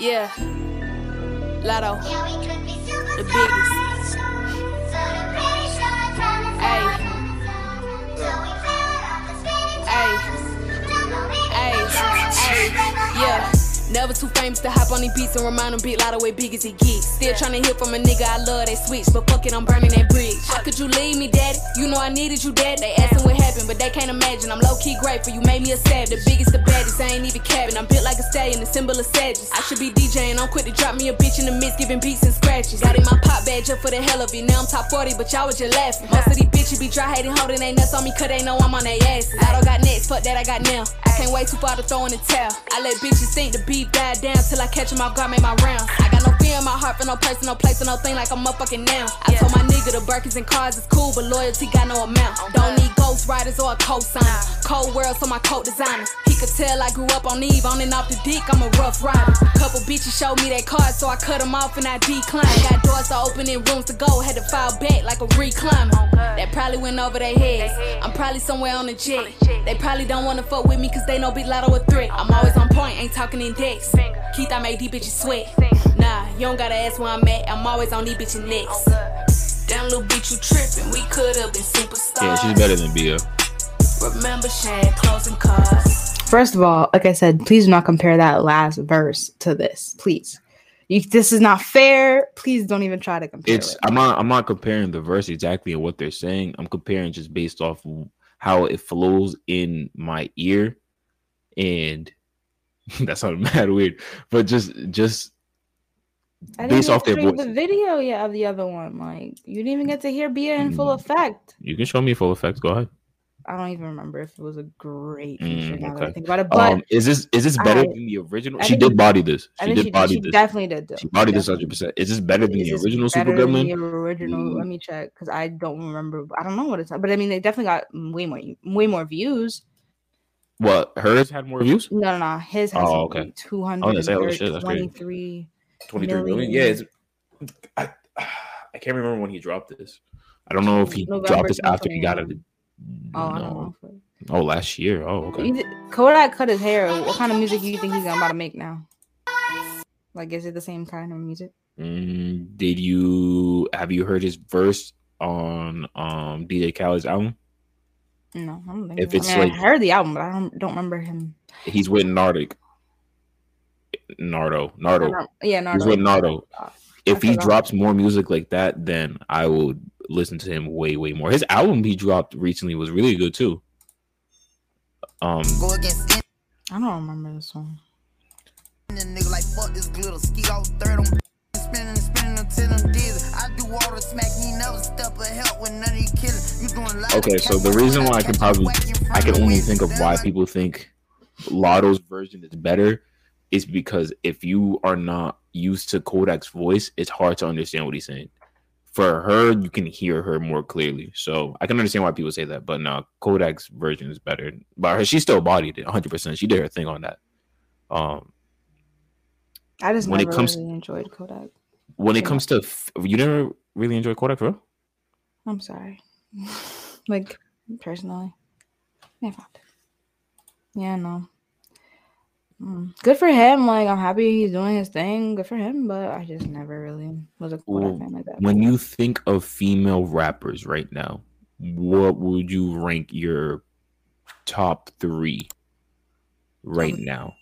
Yeah. Latto. The biggest. Never too famous to hop on these beats and remind them big lot of way big as it gets. Still trying to hear from a nigga I love that switch, but fuck it, I'm burning that bridge. How could you leave me, daddy? You know I needed you, dad. They asking what happened, but they can't imagine. I'm low key grateful, you made me a sad. The biggest, the baddest, I ain't even capping. I'm built like a stallion, the symbol of sadness. I should be DJing, I'm quick to drop me a bitch in the mix, giving beats and scratches. Got in my pop bag just for the hell of it. Now I'm top 40, but y'all was just laughing. Most of these bitches be dry hating, holding they nuts on me, cause they know I'm on their asses. I don't got next, fuck that I got now. I can't wait too far to throw in the towel. I let bitches think the beef died down till I catch 'em off guard, make my rounds. I got no fear in my heart for no person, no place, no thing like I'm motherfucking now. I told my the Birkins and cars is cool, but loyalty got no amount. Don't need ghost riders or a cosigner. Cold world, so my coat designer. He could tell I grew up on Eve, on and off the dick, I'm a rough rider. Couple bitches showed me their cards, so I cut 'em off and I declined. Got doors to open and rooms to go, had to file back like a recliner. That probably went over their heads. I'm probably somewhere on the jet. They probably don't wanna fuck with me cause they know Big Latto a threat. I'm always on point, ain't talking in decks. Keith, I made these bitches sweat. Nah, you don't gotta ask where I'm at. I'm always on these bitches necks. Damn little bitch, you trippin'. We could've been superstars. Yeah, she's better than Bia. Remember Shane closing cars. First of all, like I said, please do not compare that last verse to this. Please. You, this is not fair. Please don't even try to compare It's it. I'm not I'm not comparing the verse exactly and what they're saying. I'm comparing just based off how it flows in my ear, and that sounded mad weird. But just just I didn't based off their voice. the video yet of the other one. Like you didn't even get to hear Bia in full Mm. effect. you can show me full effect. Go ahead. I don't even remember if it was a great Mm, feature now that I okay. think about it. But um, is this is this better I- than the original? She did body this. She did she, body she this. definitely did. Though. She bodied this hundred percent. Is this better than Is the original Super Gremlin? The original. Mm. Let me check because I don't remember. I don't know what it's. But I mean, they definitely got way more, way more views. What hers had more views? No, no, no. His has Oh, okay. two I hundred was gonna say, oh, shit, that's crazy. twenty-three. Twenty three million. Million. Yeah, it's, I I can't remember when he dropped this. I don't know if he November dropped this after he got it. 2021. Oh, I don't know. Oh, last year. Oh, okay. You Kodak cut his hair. What kind of music do you think he's about to make now? Like, is it the same kind of music? Mm, did you have you heard his verse on um DJ Khaled's album? No, I don't think. If so. it's I, mean, like- I heard the album, but I don't don't remember him. He's with Nardic. Nardo. Nardo. yeah, no. He's with Nardo. If he drops more music like that, then I would listen to him way, way more. His album he dropped recently was really good too. Um, Go against I don't remember this one. nigga like fuck this glitter. Ski out third on spinning spinning until them dizzy. I do all the smack, he never step of help when none of you killing. You doing a okay, so the reason why I can probably I can only think of why people think Latto's version is better is because if you are not used to Kodak's voice, it's hard to understand what he's saying. For her, you can hear her more clearly. So I can understand why people say that, but no, Kodak's version is better. But her, she still bodied it 100%. She did her thing on that. Um, I just When it never comes- really enjoyed Kodak. when it Yeah. comes to, f- you never really enjoy Kodak, bro? I'm sorry. like personally, yeah, no. Mm. Good for him. Like I'm happy he's doing his thing. Good for him. But I just never really was a Well, fan like that. When you think of female rappers right now, what would you rank your top three right Um, now?